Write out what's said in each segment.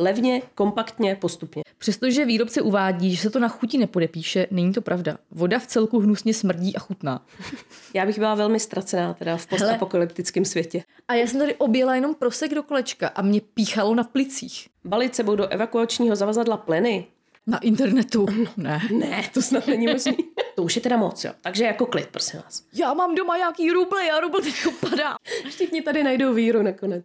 Levně, kompaktně, postupně. Přestože výrobce uvádí, že se to na chuti nepodepíše, není to pravda. Voda v celku hnusně smrdí a chutná. Já bych byla velmi ztracená teda v postapokalyptickém světě. A já jsem tady objela jenom prosek do kolečka a mě píchalo na plicích. Balit sebou do evakuačního zavazadla pleny? Na internetu? Ne. Ne, to snad není možný. to už je teda moc, jo. Takže jako klid, prosím vás. Já mám doma nějaký rubly a rubl teď padá. Všichni tady najdou víru nakonec.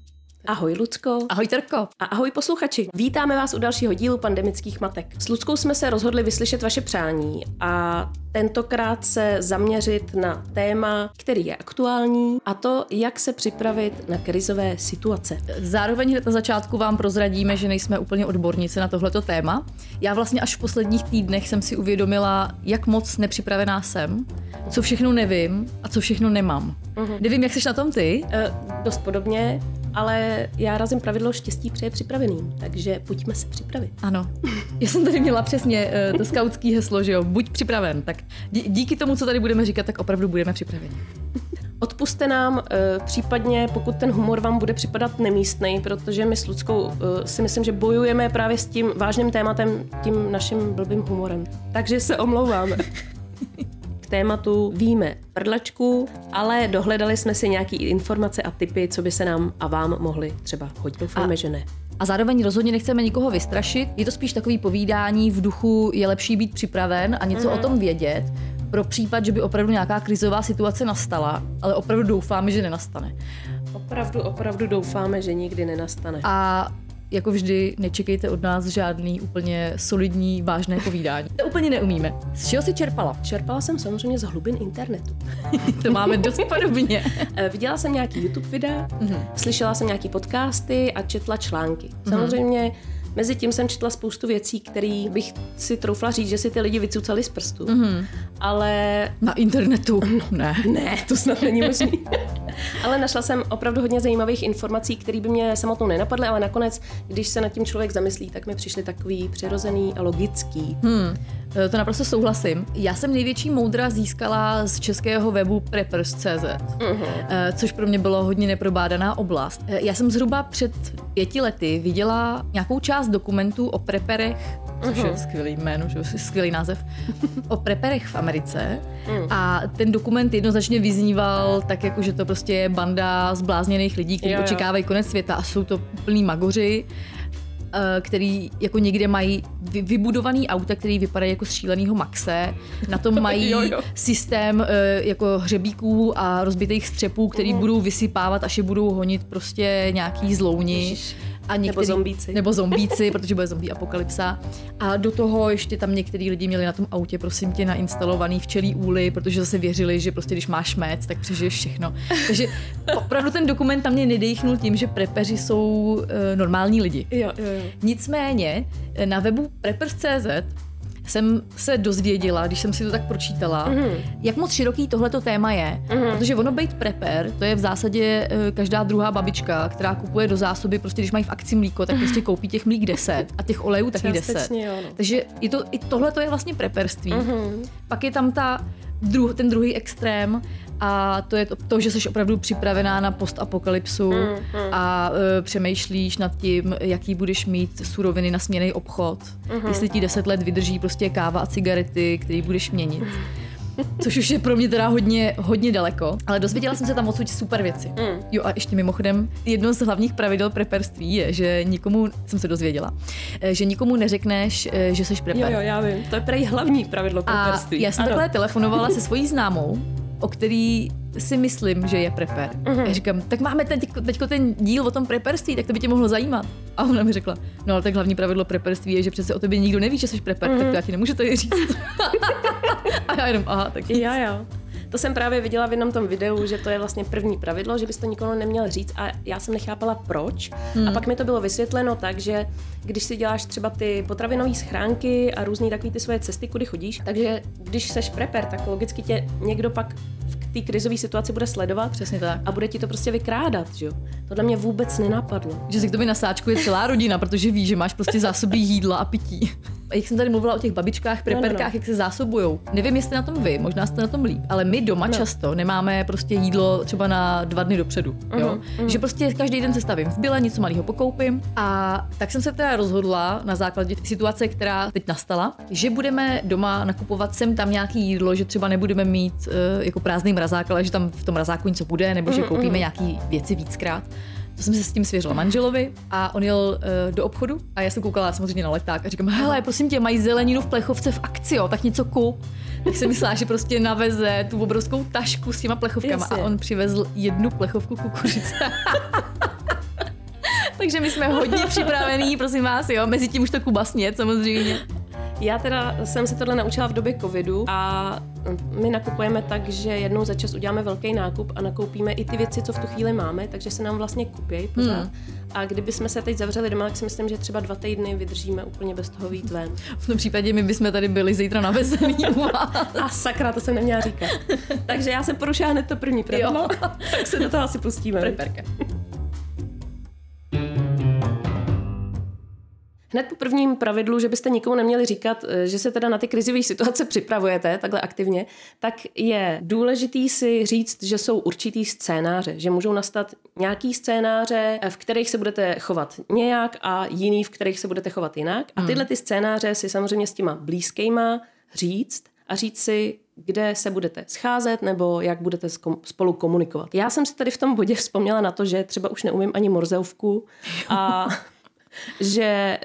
Ahoj Lucko. Ahoj Terko. A ahoj posluchači. Vítáme vás u dalšího dílu pandemických matek. S Luckou jsme se rozhodli vyslyšet vaše přání a tentokrát se zaměřit na téma, který je aktuální a to, jak se připravit na krizové situace. Zároveň hned na začátku vám prozradíme, že nejsme úplně odbornice na tohleto téma. Já vlastně až v posledních týdnech jsem si uvědomila, jak moc nepřipravená jsem, co všechno nevím a co všechno nemám. Uh-huh. Nevím, jak jsi na tom ty? Uh, dost podobně ale já razím pravidlo štěstí přeje připraveným, takže pojďme se připravit. Ano. Já jsem tady měla přesně uh, to skautský heslo, že jo, buď připraven. Tak díky tomu, co tady budeme říkat, tak opravdu budeme připraveni. Odpuste nám uh, případně, pokud ten humor vám bude připadat nemístný, protože my s Ludskou uh, si myslím, že bojujeme právě s tím vážným tématem, tím naším blbým humorem. Takže se omlouváme tématu víme prdlačku, ale dohledali jsme si nějaké informace a typy, co by se nám a vám mohly třeba hodit. Doufáme, a, že ne. A zároveň rozhodně nechceme nikoho vystrašit. Je to spíš takový povídání v duchu je lepší být připraven a něco mm. o tom vědět, pro případ, že by opravdu nějaká krizová situace nastala, ale opravdu doufáme, že nenastane. Opravdu, opravdu doufáme, že nikdy nenastane. A jako vždy, nečekejte od nás žádný úplně solidní, vážné povídání. To úplně neumíme. Z čeho jsi čerpala? Čerpala jsem samozřejmě z hlubin internetu. to máme dost podobně. Eh, viděla jsem nějaký YouTube videa, mm-hmm. slyšela jsem nějaký podcasty a četla články. Mm-hmm. Mezi tím jsem četla spoustu věcí, které bych si troufla říct, že si ty lidi vycucali z prstu. Mm-hmm. Ale... Na internetu? Ne. Ne, to snad není možné. ale našla jsem opravdu hodně zajímavých informací, které by mě samotnou nenapadly, ale nakonec, když se nad tím člověk zamyslí, tak mi přišly takový přirozený a logický. Hmm. E, to naprosto souhlasím. Já jsem největší moudra získala z českého webu preppers.cz, uh-huh. E, což pro mě bylo hodně neprobádaná oblast. E, já jsem zhruba před pěti lety viděla nějakou část dokumentů o preperech, což uh-huh. je skvělý jméno, že skvělý název, o preperech v Americe. Uh-huh. A ten dokument jednoznačně vyzníval tak, jako že to prostě je banda zblázněných lidí, kteří očekávají konec světa a jsou to plný magoři. Eh, který jako někde mají vybudovaný auta, který vypadají jako z šílenýho Maxe. Na tom mají jo, jo. systém eh, jako hřebíků a rozbitých střepů, který uh. budou vysypávat, až je budou honit prostě nějaký zlouni. Ježiš a některý, nebo zombíci. Nebo zombíci, protože bude zombie apokalypsa. A do toho ještě tam některý lidi měli na tom autě, prosím tě, nainstalovaný včelí úly, protože zase věřili, že prostě když máš mec, tak přežiješ všechno. Takže opravdu ten dokument tam mě nedechnul tím, že prepeři jsou uh, normální lidi. Jo, jo, jo. Nicméně na webu preppers.cz jsem se dozvěděla, když jsem si to tak pročítala, mm-hmm. jak moc široký tohleto téma je. Mm-hmm. Protože ono být prepper, to je v zásadě uh, každá druhá babička, která kupuje do zásoby, prostě když mají v akci mlíko, tak prostě koupí těch mlík 10 a těch olejů taky 10. Jo, no. Takže je to, i tohle to je vlastně preperství. Mm-hmm. Pak je tam ta druh, ten druhý extrém a to je to, to že jsi opravdu připravená na postapokalypsu mm, mm. a uh, přemýšlíš nad tím, jaký budeš mít suroviny na směný obchod, mm. jestli ti deset let vydrží prostě káva a cigarety, který budeš měnit. Což už je pro mě teda hodně, hodně daleko, ale dozvěděla jsem se tam odsud super věci. Mm. Jo a ještě mimochodem, jedno z hlavních pravidel preperství je, že nikomu, jsem se dozvěděla, eh, že nikomu neřekneš, eh, že jsi preper. Jo, jo, já vím. To je prej hlavní pravidlo preperství. A já jsem ano. takhle telefonovala se svojí známou, o který si myslím, že je prepper. Uh-huh. Já říkám, tak máme teď, teďko ten díl o tom preperství, tak to by tě mohlo zajímat. A ona mi řekla, no ale tak hlavní pravidlo preperství je, že přece o tobě nikdo neví, že jsi prepper, uh-huh. tak to já ti nemůžu to říct. a já jenom, aha, tak nic. Já, já. To jsem právě viděla v jednom tom videu, že to je vlastně první pravidlo, že bys to nikomu neměl říct a já jsem nechápala proč. Hmm. A pak mi to bylo vysvětleno tak, že když si děláš třeba ty potravinové schránky a různý takový ty svoje cesty, kudy chodíš, takže když seš prepper, tak logicky tě někdo pak v té krizové situaci bude sledovat. Přesně tak. A bude ti to prostě vykrádat, že jo. To mě vůbec nenapadlo. Že si k tobě nasáčkuje celá rodina, protože ví, že máš prostě zásoby jídla a pití jak jsem tady mluvila o těch babičkách, preperkách, no, no, no. jak se zásobujou. Nevím, jestli na tom vy, možná jste na tom líp, ale my doma no. často nemáme prostě jídlo třeba na dva dny dopředu. Uh-huh, jo? Uh-huh. Že prostě každý den se stavím v byle, něco malého pokoupím. A tak jsem se teda rozhodla na základě situace, která teď nastala, že budeme doma nakupovat sem tam nějaký jídlo, že třeba nebudeme mít uh, jako prázdný mrazák, ale že tam v tom mrazáku něco bude, nebo že koupíme uh-huh. nějaký věci víckrát. To jsem se s tím svěřila manželovi a on jel uh, do obchodu a já jsem koukala samozřejmě na leták a říkám, hele, prosím tě, mají zeleninu v plechovce v akci, jo, tak něco kup. Tak jsem myslela, že prostě naveze tu obrovskou tašku s těma plechovkama Jasně. a on přivezl jednu plechovku kukuřice. Takže my jsme hodně připravení, prosím vás, jo, mezi tím už to Kuba sněd, samozřejmě. Já teda jsem se tohle naučila v době covidu a my nakupujeme tak, že jednou za čas uděláme velký nákup a nakoupíme i ty věci, co v tu chvíli máme, takže se nám vlastně kupí pořád. Hmm. A kdyby jsme se teď zavřeli doma, tak si myslím, že třeba dva týdny vydržíme úplně bez toho vít ven. V tom případě my bychom tady byli zítra na veselí. A sakra, to jsem neměla říkat. Takže já jsem porušila hned to první pravidlo, tak se do toho asi pustíme. Preperka. Hned po prvním pravidlu, že byste nikomu neměli říkat, eh, že se teda na ty krizové situace připravujete takhle aktivně, tak je důležitý si říct, že jsou určitý scénáře, že můžou nastat nějaký scénáře, eh, v kterých se budete chovat nějak a jiný, v kterých se budete chovat jinak. A hmm. tyhle ty scénáře si samozřejmě s těma blízkýma říct a říct si, kde se budete scházet nebo jak budete spolu komunikovat. Já jsem si tady v tom bodě vzpomněla na to, že třeba už neumím ani morzeovku a že eh,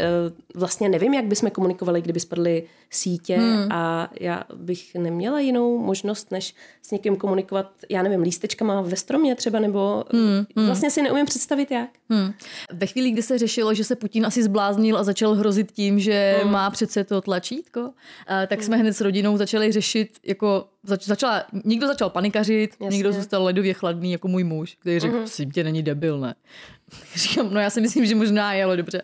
vlastně nevím, jak bychom komunikovali, kdyby spadly sítě hmm. a já bych neměla jinou možnost, než s někým komunikovat, já nevím, lístečkama ve stromě třeba, nebo hmm. Hmm. vlastně si neumím představit jak. Hmm. Ve chvíli, kdy se řešilo, že se Putin asi zbláznil a začal hrozit tím, že hmm. má přece to tlačítko, eh, tak hmm. jsme hned s rodinou začali řešit, jako zač- začala, někdo začal panikařit, Jasně. někdo zůstal ledově chladný, jako můj muž, který řekl, mm-hmm. tě, není debil, ne? Říkám, no já si myslím, že možná je, ale dobře.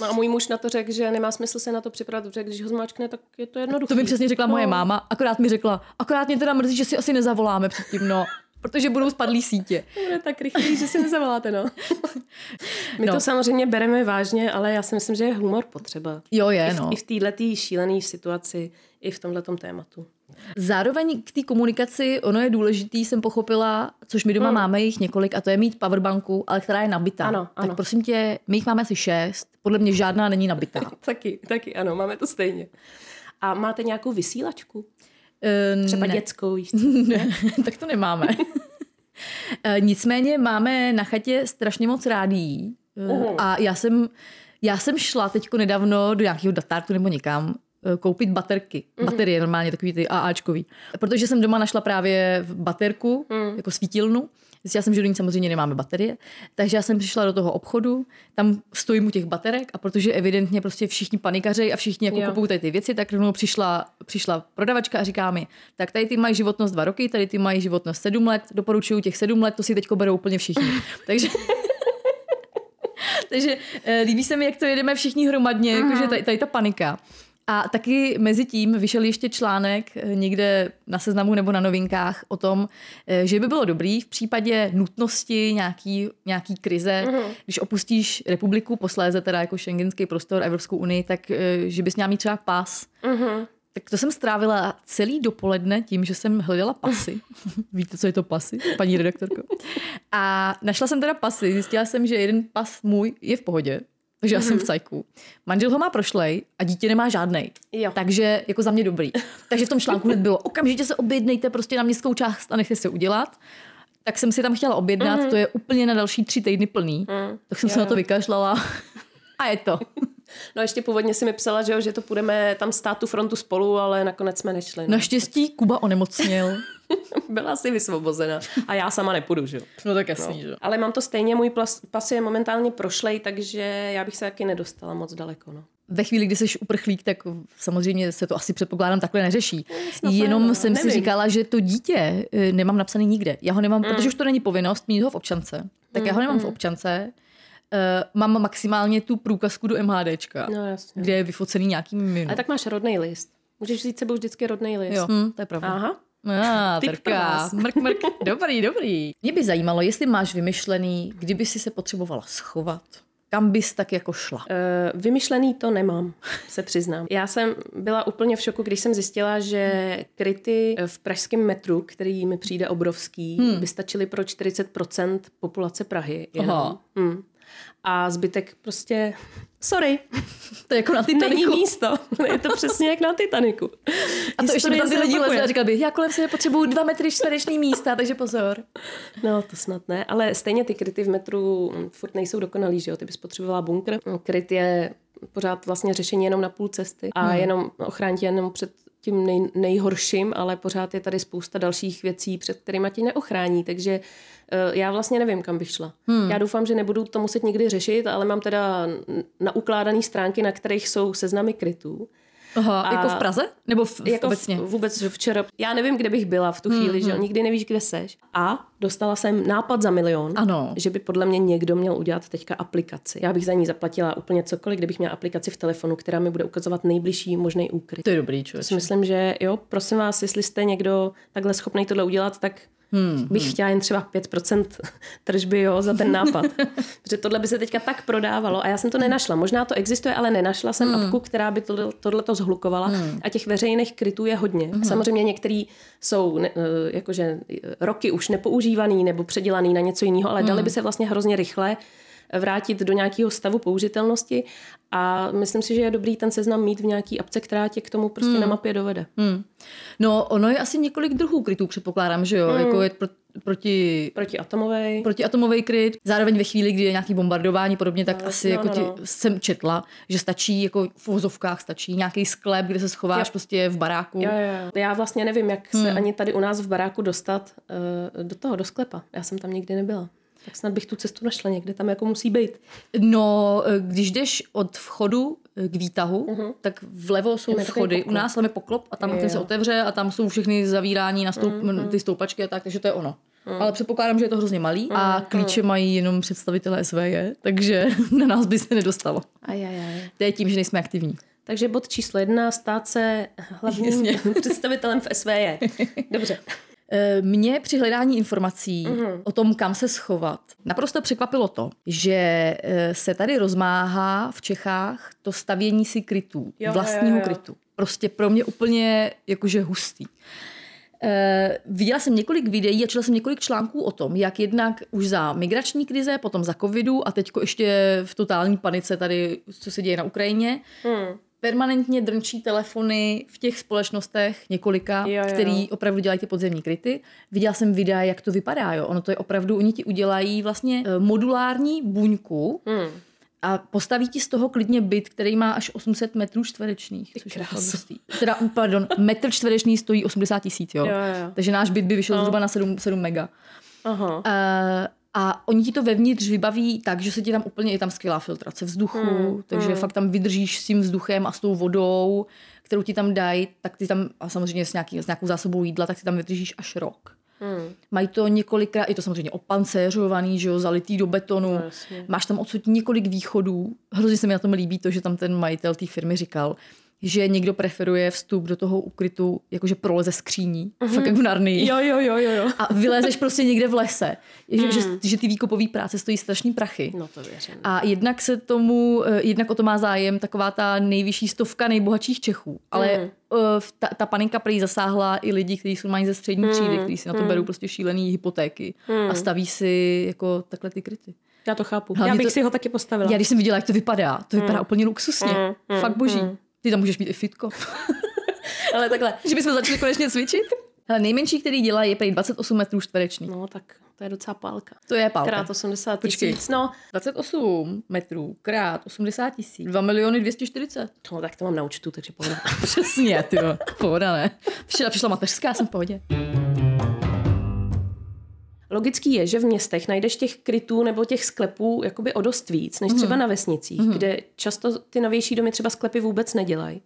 No a můj muž na to řekl, že nemá smysl se na to připravit, protože když ho zmáčkne, tak je to jednoduché. To mi přesně řekla no. moje máma, akorát mi řekla, akorát mě teda mrzí, že si asi nezavoláme předtím, no. Protože budou spadlý sítě. Bude tak rychlý, že si nezavoláte, no. My no. to samozřejmě bereme vážně, ale já si myslím, že je humor potřeba. Jo, je, I v, no. I v této šílené situaci, i v tomhle tématu. Zároveň k té komunikaci, ono je důležitý, jsem pochopila, což my doma hmm. máme jich několik, a to je mít powerbanku, ale která je nabitá. Ano, ano. Tak prosím tě, my jich máme asi šest, podle mě žádná není nabitá. taky, taky, ano, máme to stejně. A máte nějakou vysílačku? Uh, Třeba ne. dětskou? ne, tak to nemáme. Eh, nicméně máme na chatě strašně moc rádií. Uh. A já jsem, já jsem šla teďko nedávno do nějakého datárku nebo někam Eh, koupit baterky. Mm-hmm. Baterie normálně, takový ty AAčkový. Protože jsem doma našla právě baterku, mm. jako svítilnu. Zjistila jsem, že do ní samozřejmě nemáme baterie, takže já jsem přišla do toho obchodu, tam stojím u těch baterek a protože evidentně prostě všichni panikaři a všichni jako kupují tady ty věci, tak rovnou přišla, přišla prodavačka a říká mi, tak tady ty mají životnost dva roky, tady ty mají životnost sedm let, doporučuju těch sedm let, to si teďko berou úplně všichni. takže Takže eh, líbí se mi, jak to jedeme všichni hromadně, mm. jakože tady, tady ta panika. A taky mezi tím vyšel ještě článek eh, někde na seznamu nebo na novinkách o tom, eh, že by bylo dobrý v případě nutnosti nějaký, nějaký krize, mm-hmm. když opustíš republiku, posléze teda jako šengenský prostor Evropskou unii, tak eh, že bys měla mít třeba pas. Mm-hmm. Tak to jsem strávila celý dopoledne tím, že jsem hledala pasy. Víte, co je to pasy, paní redaktorko? A našla jsem teda pasy. Zjistila jsem, že jeden pas můj je v pohodě, takže já jsem v mhm. cajku. Manžel ho má prošlej a dítě nemá žádnej. Jo. Takže jako za mě dobrý. Takže v tom článku hned bylo, okamžitě se objednejte prostě na městskou část a nechte se udělat. Tak jsem si tam chtěla objednat, mm-hmm. to je úplně na další tři týdny plný. Mm. Tak jsem jo. se na to vykašlala a je to. No ještě původně si mi psala, že, jo, že to půjdeme tam stát tu frontu spolu, ale nakonec jsme nešli. No. Naštěstí Kuba onemocněl. byla asi vysvobozena. A já sama nepůjdu, že jo. No tak jasný, že jo. Ale mám to stejně, můj plas, pas je momentálně prošlej, takže já bych se taky nedostala moc daleko. No. Ve chvíli, kdy jsi uprchlík, tak samozřejmě se to asi předpokládám takhle neřeší. snad ne, Jenom no, jsem si nevím. říkala, že to dítě eh, nemám napsané nikde. Já ho nemám, Mm. protože už to není povinnost mít ho v občance. Tak já ho nemám v občance. Eh, mám maximálně tu průkazku do MHDčka, No jasně. kde je vyfocený nějaký minu. A tak máš rodný list. Můžeš vzít sebou vždycky rodný list. Jo, hm, to je pravda. Aha. Ah, vás. Mrk, mrk. Dobrý, dobrý. Mě by zajímalo, jestli máš vymyšlený, kdyby si se potřebovala schovat. Kam bys tak jako šla? Eh, Vymyšlený to nemám, se přiznám. Já jsem byla úplně v šoku, když jsem zjistila, že kryty v pražském metru, který mi přijde obrovský, hmm. by stačily pro 40% populace Prahy. Jenom. Aha. Hmm. A zbytek prostě, sorry, To je jako na není Titaniku. místo. Je to přesně jak na Titaniku. A to ještě by tam ty lidi lezli a říkal bych, já kolem sebe potřebuju dva metry čtvereční místa, takže pozor. No, to snad ne, ale stejně ty kryty v metru mm, furt nejsou dokonalý, že jo? Ty bys potřebovala bunkr. Kryt je pořád vlastně řešení jenom na půl cesty a hmm. jenom ochránit tě jenom před tím nej, nejhorším, ale pořád je tady spousta dalších věcí, před kterými tě neochrání, takže uh, já vlastně nevím, kam bych šla. Hmm. Já doufám, že nebudu to muset nikdy řešit, ale mám teda naukládané stránky, na kterých jsou seznamy krytů. Aha, A- jako v Praze? Nebo v, Jako obecně? v, vůbec že včera. Já nevím, kde bych byla v tu chvíli, že jo, nikdy nevíš, kde seš. A dostala jsem nápad za milion, Ano. že by podle mě někdo měl udělat teďka aplikaci. Já bych za ní zaplatila úplně cokoliv, kdybych měla aplikaci v telefonu, která mi bude ukazovat nejbližší možný úkryt. To je dobrý člověk. si myslím, že jo, prosím vás, jestli jste někdo takhle schopný tohle udělat, tak hmm, bych chtěla jen třeba 5% tržby jo, za ten nápad. Protože tohle by se teďka tak prodávalo a já jsem to nenašla. Možná to existuje, ale nenašla jsem hmm. apku, která by tohle, tohle to zhlukovala hmm. a těch veřejných krytů je hodně. Hmm. Samozřejmě některý jsou ne, eh, jakože eh, roky už nepoužívaný nebo předělaný na něco jiného, ale hmm. dali by se vlastně hrozně rychle vrátit do nějakého stavu použitelnosti a myslím si, že je dobrý ten seznam mít v nějaký apce, která tě k tomu prostě hmm. na mapě dovede. Hmm. No, ono je asi několik druhů krytů, předpokládám, že jo? Hmm. Jako je pro, proti Proti atomovej. protiatomový kryt. Zároveň ve chvíli, kdy je nějaký bombardování podobně, tak No, asi no, jako no, ti, no. jsem četla, že stačí jako v uvozovkách stačí nějaký sklep, kde se schováš Jo. prostě v baráku. Jo, jo. Já vlastně nevím, jak se ani tady u nás v baráku dostat uh, do toho, do sklepa. Já jsem tam nikdy nebyla. Tak snad bych tu cestu našla někde, tam jako musí být. No, eh, když jdeš od vchodu eh, k výtahu, uh-huh. tak vlevo jsou je takový schody, u nás tam je poklop a tam Jo. ten se otevře a tam jsou všechny zavírání na stoup, uh-huh. ty stoupačky a tak, takže to je ono. Uh-huh. Ale předpokládám, že je to hrozně malý a klíče mají jenom představitelé SVJ, takže na nás by se nedostalo. Ajajaj. To je tím, že nejsme aktivní. Takže bod číslo jedna, stát se hlavním Jasně. představitelem v SVJ. Dobře. Eh, Mě při hledání informací uh-huh. o tom, kam se schovat, naprosto překvapilo to, že eh, se tady rozmáhá v Čechách to stavění si krytů, Jo, vlastního jo, jo. krytu. Prostě pro mě úplně jakože hustý. Eh, viděla jsem několik videí a četla jsem několik článků o tom, jak jednak už za migrační krize, potom za covidu a teďko ještě v totální panice tady, co se děje na Ukrajině, Hmm. Permanentně drnčí telefony v těch společnostech několika, Jo, jo. který opravdu dělají ty podzemní kryty. Viděla jsem videa, jak to vypadá. Jo. Ono to je opravdu, oni ti udělají vlastně eh, modulární buňku Hmm. a postaví ti z toho klidně byt, který má až 800 metrů čtverečných. Což je. Teda, pardon, metr čtverečný stojí 80 tisíc, jo. Jo, jo. Takže náš byt by vyšel zhruba na 7, 7 mega. Aha. Uh, a oni ti to vevnitř vybaví tak, že se ti tam úplně je tam skvělá filtrace vzduchu, Hmm, takže hmm. fakt tam vydržíš s tím vzduchem a s tou vodou, kterou ti tam dají, tak ty tam, a samozřejmě s, nějaký, s nějakou zásobou jídla, tak ty tam vydržíš až rok. Hmm. Mají to několikrát, je to samozřejmě opancéřovaný, že jo, zalitý do betonu. Jasně. Máš tam odsud několik východů. Hrozně se mi na tom líbí to, že tam ten majitel té firmy říkal, že někdo preferuje vstup do toho ukrytu, jakože proleze skříní, fakt jak v Narnii Jo, jo, jo, jo, jo. a vylezeš prostě někde v lese. Že, že, že ty výkopové práce stojí strašný prachy. No to věřím. A jednak se tomu, eh, jednak o to má zájem taková ta nejvyšší stovka nejbohatších Čechů. Ale Mm. ta, ta panika prý zasáhla i lidi, kteří jsou mají ze střední třídy, kteří si na to berou prostě šílený hypotéky a staví si jako takhle ty kryty. Já to chápu. Hlavně Já bych to- si ho taky postavila. Já když jsem viděla, jak to vypadá, to vypadá úplně luxusně. Mm, mm, Fakt boží. mm. Ty tam můžeš mít i fitko. Ale takhle. že bychom začali konečně cvičit. Hele, nejmenší, který dělá, je prý 28 metrů čtverečných. No tak to je docela pálka. To je pálka. Krát 80 Počkej. tisíc. No, 28 metrů krát 80 tisíc. 2 miliony 240. no, tak to mám na účtu, takže pohoda. Přesně, ty jo. Pohoda, ne? Včera přišla mateřská, jsem v pohodě. Logický je, že v městech najdeš těch krytů nebo těch sklepů jakoby o dost víc, než třeba na vesnicích, kde často ty novější domy třeba sklepy vůbec nedělají.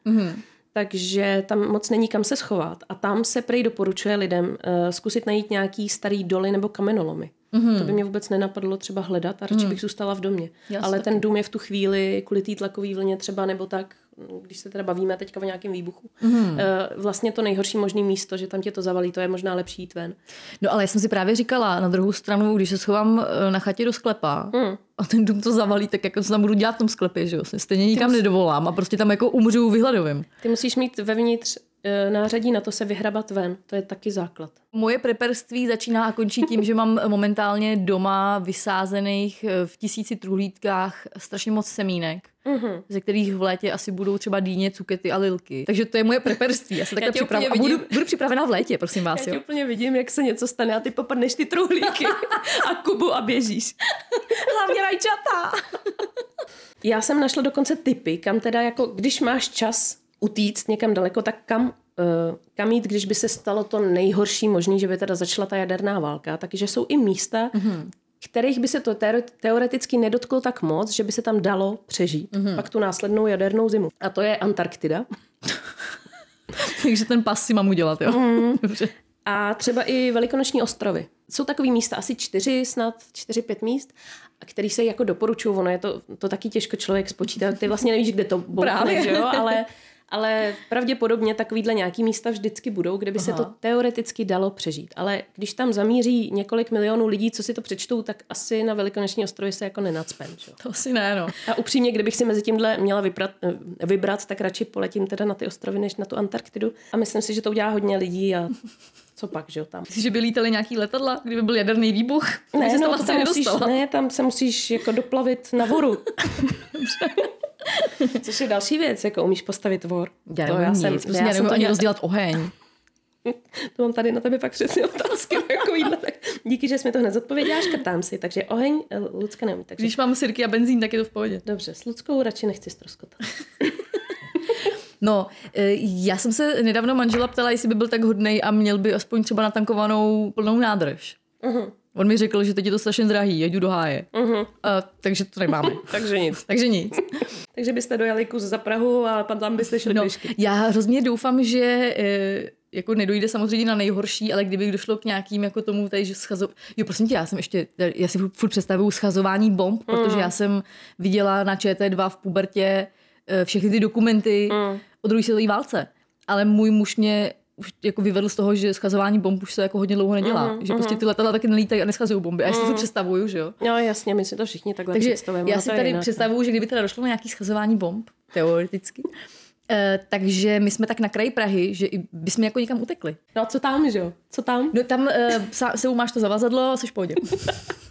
Takže tam moc není kam se schovat. A tam se prej doporučuje lidem uh, zkusit najít nějaký starý doly nebo kamenolomy. Mm-hmm. To by mě vůbec nenapadlo třeba hledat a radši bych zůstala v domě. Já Ale ten dům je v tu chvíli kvůli té tlakové vlně třeba nebo tak, když se teda bavíme teďka o nějakém výbuchu, uh, vlastně to nejhorší možný místo, že tam tě to zavalí, to je možná lepší jít ven. No ale já jsem si právě říkala, na druhou stranu, když se schovám eh, na chatě do sklepa Hmm. a ten dům to zavalí, tak jako co tam budu dělat v tom sklepě, že jo? Se Stejně nikam nedovolám a prostě tam jako umřu vyhledovým. Ty musíš mít vevnitř nářadí na to se vyhrabat ven. To je taky základ. Moje preperství začíná a končí tím, že mám momentálně doma vysázených eh, v tisíci truhlítkách strašně moc semínek, Mhm. mm-hmm. ze kterých v létě asi budou třeba dýně, cukety a lilky. Takže to je moje preperství. Já se takhle. A úplně budu, budu připravená v létě, prosím vás. Já Jo? úplně vidím, jak se něco stane a ty popadneš ty truhlíky a kubu a běžíš. Hlavně rajčata. Já jsem našla dokonce typy, kam teda jako, když máš čas utíct někam daleko, tak kam, uh, kam jít, když by se stalo to nejhorší možný, že by teda začala ta jaderná válka. Takže jsou i místa, mm-hmm. kterých by se to teore- teoreticky nedotklo tak moc, že by se tam dalo přežít. Mm-hmm. Pak tu následnou jadernou zimu. A to je Antarktida. Takže ten pas si mám udělat, jo? Mhm. Dobře. A třeba i velikonoční ostrovy. Jsou takový místa, asi čtyři, snad čtyři, pět míst, který se jako doporučují. Ono je to, to taky těžko člověk spočítá. Ty vlastně nevíš, kde to že jo? Ale, ale pravděpodobně takovýhle nějaký místa vždycky budou, kde by se to teoreticky dalo přežít. Ale když tam zamíří několik milionů lidí, co si to přečtou, tak asi na velikonoční ostrově se jako nenacpen. Že? To asi ne, no. A upřímně, kdybych si mezi tímhle měla vybrat, eh, vybrat, tak radši poletím teda na ty ostrovy, než na tu Antarktidu. A myslím si, že to udělá hodně lidí a co pak, že jo, tam. Myslíš, že by lítali nějaký letadla, kdyby byl jaderný výbuch? Jsi no, to tam musíš, ne, tam se musíš jako doplavit na voru. Což je další věc, jako umíš postavit vor. Já to já nic, jsem, prostě já já jsem to ani dělala- rozdělat oheň. To mám tady na tebe pak přesně otázky. Takovýhle, tak díky, že jsi mi to hned zodpověděla, škrtám si. Takže oheň eh, Lucka neumí. Takže Když mám sirky a benzín, tak je to v pohodě. Dobře, s Luckou radši nechci ztroskotat. No, eh, já jsem se nedávno manžela ptala, jestli by byl tak hodnej a měl by aspoň třeba natankovanou plnou nádrž. Uh-huh. On mi řekl, že teď je to strašně drahý, jdu do háje. Uh-huh. A, takže to nemáme. Takže nic. takže nic. Takže byste dojeli kus za Prahu a pan tam byste šli No, já hrozně doufám, že eh, jako nedojde samozřejmě na nejhorší, ale kdyby došlo k nějakým jako tomu tady, že schazo... Jo, prosím tě, já jsem ještě, já si furt představuju schazování bomb, protože já jsem viděla na ČT2 v pubertě eh, všechny ty dokumenty o druhé světové válce. Ale můj muž mě už jako vyvedl z toho, že schazování bomb už se jako hodně dlouho nedělá. že prostě ty letadla taky nelítají a neschazují bomby. A já si to představuju, že jo. No jasně, my si to všichni takhle Takže představujeme. já si tady jinak, no. představuju, že kdyby teda došlo na nějaký schazování bomb, teoreticky, eh, takže my jsme tak na kraji Prahy, že bychom jako někam utekli. No a co tam, že jo? Co tam? No tam eh, sa- sebou máš to zavazadlo, jsi v pohodě.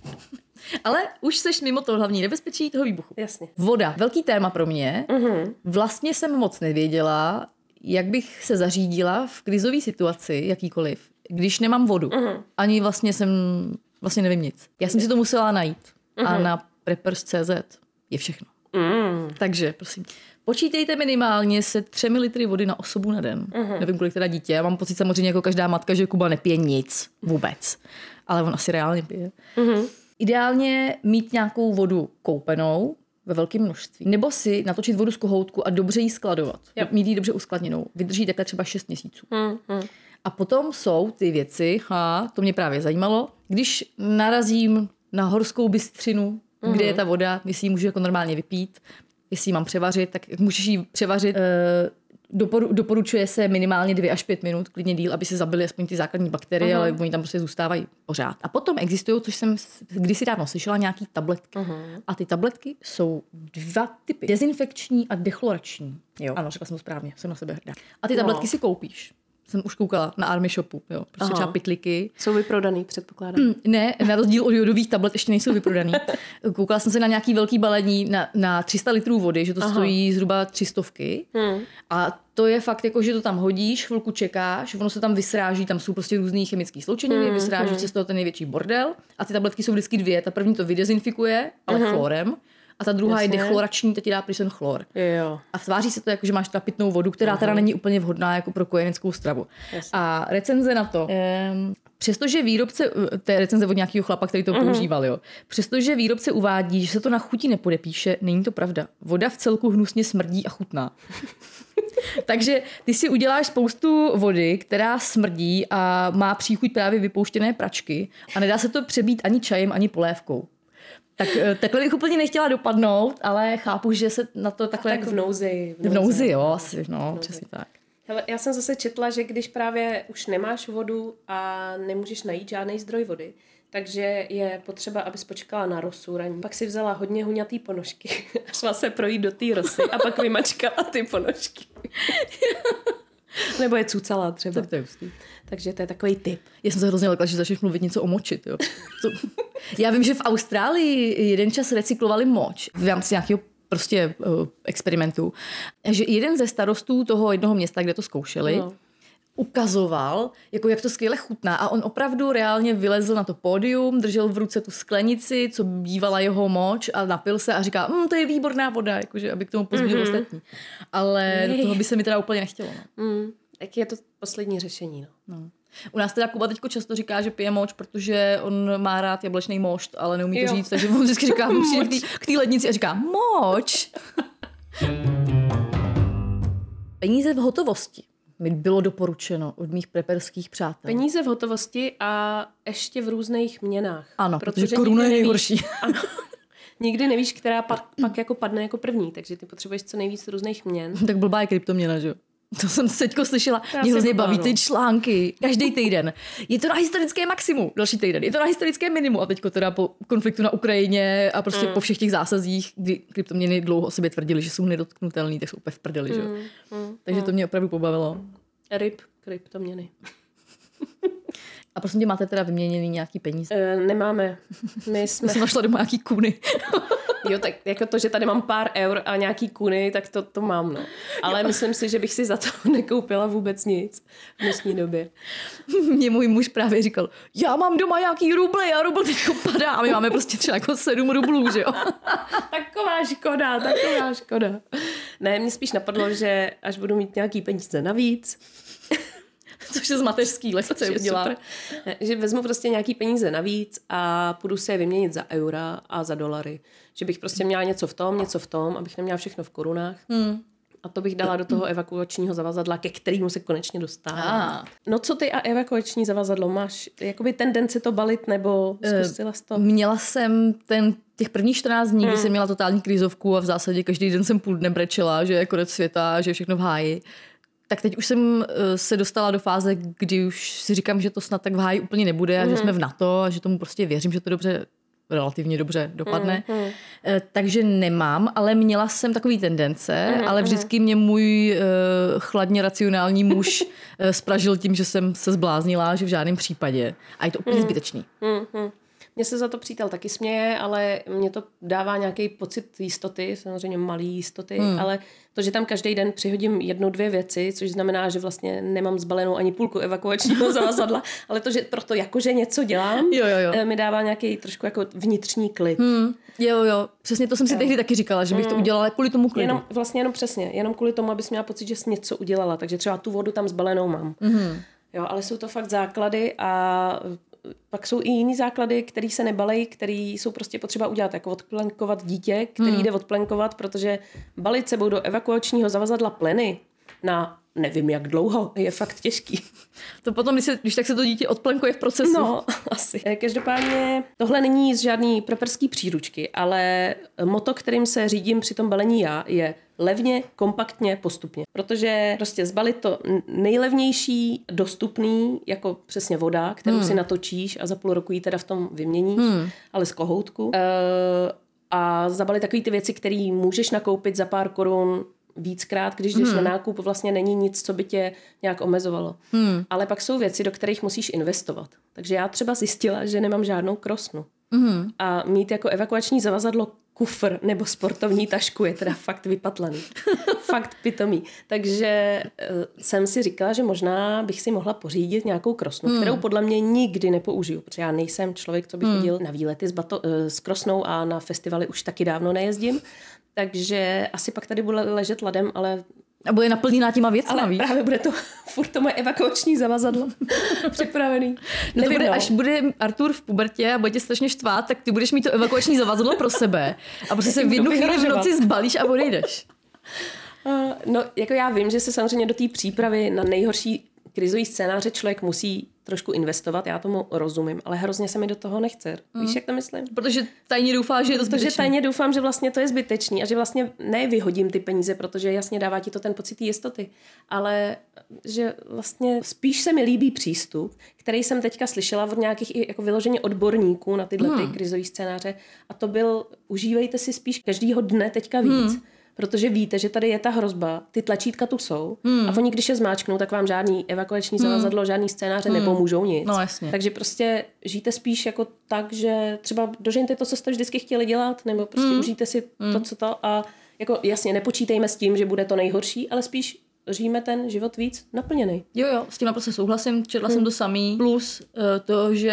Ale už seš mimo to hlavní nebezpečí toho výbuchu. Jasně. Voda, velký téma pro mě. Mhm. Vlastně jsem moc nevěděla, jak bych se zařídila v krizové situaci, jakýkoliv, když nemám vodu. Mhm. Ani vlastně jsem, vlastně nevím nic. Já jsem si to musela najít. A na preppers.cz je všechno. Mm. Takže, prosím, počítejte minimálně se třemi litry vody na osobu na den. Uh-huh. Nevím, kolik teda dítě. Já mám pocit samozřejmě jako každá matka, že Kuba nepije nic vůbec. Ale on asi reálně pije. Uh-huh. Ideálně mít nějakou vodu koupenou ve velkém množství. Nebo si natočit vodu z kohoutku a dobře ji skladovat. Yep. Mít ji dobře uskladněnou. Vydrží takhle třeba 6 měsíců. Mm, mm. A potom jsou ty věci, ha, to mě právě zajímalo, když narazím na horskou bystřinu, mm. kde je ta voda, jestli ji můžu jako normálně vypít, jestli ji mám převařit, tak můžeš ji převařit. E, doporu, doporučuje se minimálně dvě až pět minut, klidně díl, aby se zabily aspoň ty základní bakterie, Mhm. ale oni tam prostě zůstávají pořád. A potom existují, což jsem kdysi dávno slyšela, nějaký tabletky. Mhm. A ty tabletky jsou dva typy. Dezinfekční a dechlorační. Jo. Ano, řekla jsem to správně, jsem na sebe hrdá. A ty No. tabletky si koupíš. Jsem už koukala na Army Shopu, jo. Prostě Aha. třeba pitliky. Jsou vyprodaný, předpokládám. Ne, na rozdíl od jodových tablet ještě nejsou vyprodaný. Koukala jsem se na nějaký velký balení na, na 300 litrů vody, že to Aha. stojí zhruba 300. Hmm. A to je fakt jako, že to tam hodíš, chvilku čekáš, ono se tam vysráží, tam jsou prostě různý chemické sloučeniny, Hmm, vysráží se z toho ten největší bordel a ty tabletky jsou vždycky dvě. Ta první to vydezinfikuje, ale chlorem, a ta druhá. Jasně. je dechlorační, ta ti dá prý chlor. Jo. A tváří se to jako, že máš teda pitnou vodu, která teda není úplně vhodná jako pro kojeneckou stravu. Jasně. A recenze na to. Um, Přestože výrobce, to je recenze od nějakého chlapa, který to mm-hmm. používal, jo. Přestože výrobce uvádí, že se to na chuti nepodepíše, není to pravda. Voda v celku hnusně smrdí a chutná. Takže ty si uděláš spoustu vody, která smrdí a má příchuť právě vypouštěné pračky a nedá se to přebít ani čajem, ani polévkou. Tak eh, takhle bych úplně nechtěla dopadnout, ale chápu, že se na to takhle... tak v nouzi. V nouzi, v nouzi jo, asi, no, nouzi. přesně tak. Hele, já jsem zase četla, že když právě už nemáš vodu a nemůžeš najít žádný zdroj vody, takže je potřeba, aby počkala na rosu raní. Pak si vzala hodně huňatý ponožky a šla se projít do té rosy a pak vymačkala ty ponožky. Nebo je cucala třeba. Tak to je hustý. Takže to je takový tip. Já jsem se hrozně lekla, že začneš mluvit něco o močit. Jo. To... Já vím, že v Austrálii jeden čas recyklovali moč v rámci nějakého prostě uh, experimentu, že jeden ze starostů toho jednoho města, kde to zkoušeli, no ukazoval, jako jak to skvěle chutná a on opravdu reálně vylezl na to pódium, držel v ruce tu sklenici, co bývala jeho moč a napil se a říká, mmm, to je výborná voda, jakože, aby k tomu pozbudil mm-hmm. ostatní. Ale Jej. toho by se mi teda úplně nechtělo. No. Mm, tak je to poslední řešení. No. no. U nás teda Kuba teďko často říká, že pije moč, protože on má rád jablečný mošt, ale neumí to jo. říct, takže on vždycky říká, k té lednici a říká moč. Peníze v hotovosti mi bylo doporučeno od mých preperských přátel. Peníze v hotovosti a ještě v různých měnách. Ano, protože, protože koruna je nejhorší. Ano. Nikdy nevíš, která pak, pak jako padne jako první, takže ty potřebuješ co nejvíc různých měn. tak blbá je kryptoměna, že jo? To jsem teďko slyšela. Mě hrozně baví ty články. Každý týden. Je to na historické maximu. Další týden. Je to na historické minimum. A teďko teda po konfliktu na Ukrajině a prostě mm. po všech těch zásazích, kdy kryptoměny dlouho o sobě tvrdili, že jsou nedotknutelné, tak jsou úplně v prdeli. Že? Mm. Mm. Takže to mm. mě opravdu pobavilo. Ryb kryptoměny. A prosím tě, máte teda vyměněný nějaký peníze? E, nemáme. My jsme... jsem našla doma nějaký kuny. jo, tak jako to, že tady mám pár eur a nějaký kuny, tak to, to mám, no. Ale jo. myslím si, že bych si za to nekoupila vůbec nic v dnešní době. Mě můj muž právě říkal, já mám doma nějaký ruble, a rubl teď padá a my máme prostě třeba jako sedm rublů, že jo. taková škoda, taková škoda. Ne, mě spíš napadlo, že až budu mít nějaký peníze navíc, což se z mateřský lehce udělá. Super. Že vezmu prostě nějaký peníze navíc a půjdu se je vyměnit za eura a za dolary. Že bych prostě měla něco v tom, něco v tom, abych neměla všechno v korunách. Hmm. A to bych dala do toho evakuačního zavazadla, ke kterému se konečně dostává. Ah. No co ty a evakuační zavazadlo? Máš jakoby tendenci to balit nebo eh, zkusila jsi to? Měla jsem ten těch prvních 14 dní, hmm. kdy jsem měla totální krizovku a v zásadě každý den jsem půl dne brečela, že je konec světa, že je všechno v háji tak teď už jsem eh, se dostala do fáze, kdy už si říkám, že to snad tak v háji úplně nebude a mm. že mhm. jsme v NATO a že tomu prostě věřím, že to dobře relativně dobře dopadne. Mm, mm. Takže nemám, ale měla jsem takový tendence, mm, ale vždycky mě můj uh, chladně racionální muž spražil tím, že jsem se zbláznila, že v žádném případě. A je to úplně mm. zbytečný. Mm, mm. Mně se za to přítel taky směje, ale mě to dává nějaký pocit jistoty, samozřejmě malý jistoty, hmm. ale to, že tam každý den přihodím jednu, dvě věci, což znamená, že vlastně nemám zbalenou ani půlku evakuačního zavazadla, ale to, že proto jakože něco dělám, jo, jo, jo. Eh, mi dává nějaký trošku jako vnitřní klid. Hmm. Jo, jo, přesně to jsem si jo. tehdy taky říkala, že bych to hmm. udělala kvůli tomu klidu. Jenom, vlastně jenom přesně, jenom kvůli tomu, abys měla pocit, že jsi něco udělala, takže třeba tu vodu tam zbalenou mám. Hmm. Jo, ale jsou to fakt základy a pak jsou i jiný základy, které se nebalejí, které jsou prostě potřeba udělat, jako odplenkovat dítě, který hmm. jde odplenkovat, protože balit sebou do evakuačního zavazadla pleny na nevím jak dlouho, je fakt těžký. To potom, když, se, když tak se to dítě odplenkuje v procesu. No, asi. Eh, každopádně tohle není z žádný preperský příručky, ale moto, kterým se řídím při tom balení já, je levně, kompaktně, postupně. Protože prostě zbalit to nejlevnější, dostupný, jako přesně voda, kterou hmm. si natočíš a za půl roku ji teda v tom vyměníš, hmm. ale z kohoutku. E, a zabalit takové ty věci, které můžeš nakoupit za pár korun víckrát, když jdeš hmm. na nákup, vlastně není nic, co by tě nějak omezovalo. Hmm. Ale pak jsou věci, do kterých musíš investovat. Takže já třeba zjistila, že nemám žádnou krosnu. Hmm. A mít jako evakuační zavazadlo kufr nebo sportovní tašku je teda fakt vypatlený. fakt pitomý. Takže uh, jsem si říkala, že možná bych si mohla pořídit nějakou krosnu, hmm. kterou podle mě nikdy nepoužiju, protože já nejsem člověk, co by hmm. chodil na výlety s, bato, uh, s krosnou a na festivaly už taky dávno nejezdím. Takže asi pak tady bude ležet ladem, ale A bude naplněná těma věcma, Ale víš? právě bude to furt to moje evakuační zavazadlo připravený. No to Nevím, bude, no. až bude Artur v pubertě a bude tě strašně štvát, tak ty budeš mít to evakuační zavazadlo pro sebe a prostě se v jednu chvíli v noci zbalíš a odejdeš. Uh, No, jako já vím, že se samozřejmě do té přípravy na nejhorší krizový scénáře člověk musí trošku investovat, já tomu rozumím, ale hrozně se mi do toho nechce. Víš, jak to myslím? Protože tajně doufá, že je to Protože zbytečný. tajně doufám, že vlastně to je zbytečný a že vlastně nevyhodím ty peníze, protože jasně dává ti to ten pocit jistoty, ale že vlastně spíš se mi líbí přístup, který jsem teďka slyšela od nějakých i jako vyloženě odborníků na tyhle Hmm. ty krizové scénáře a to byl, užívejte si spíš každýho dne teďka víc. Hmm. Protože víte, že tady je ta hrozba, ty tlačítka tu jsou a oni, když je zmáčknou, tak vám žádný evakuační zavazadlo, žádný scénáře nepomůžou nic. No, jasně. Takže prostě žijte spíš jako tak, že třeba dožijte to, co jste vždycky chtěli dělat, nebo prostě Hmm. užijte si to, co to a jako jasně nepočítejme s tím, že bude to nejhorší, ale spíš žijeme ten život víc naplněný. Jo, jo, s tím naprosto souhlasím, četla jsem to samý. Plus eh, to, že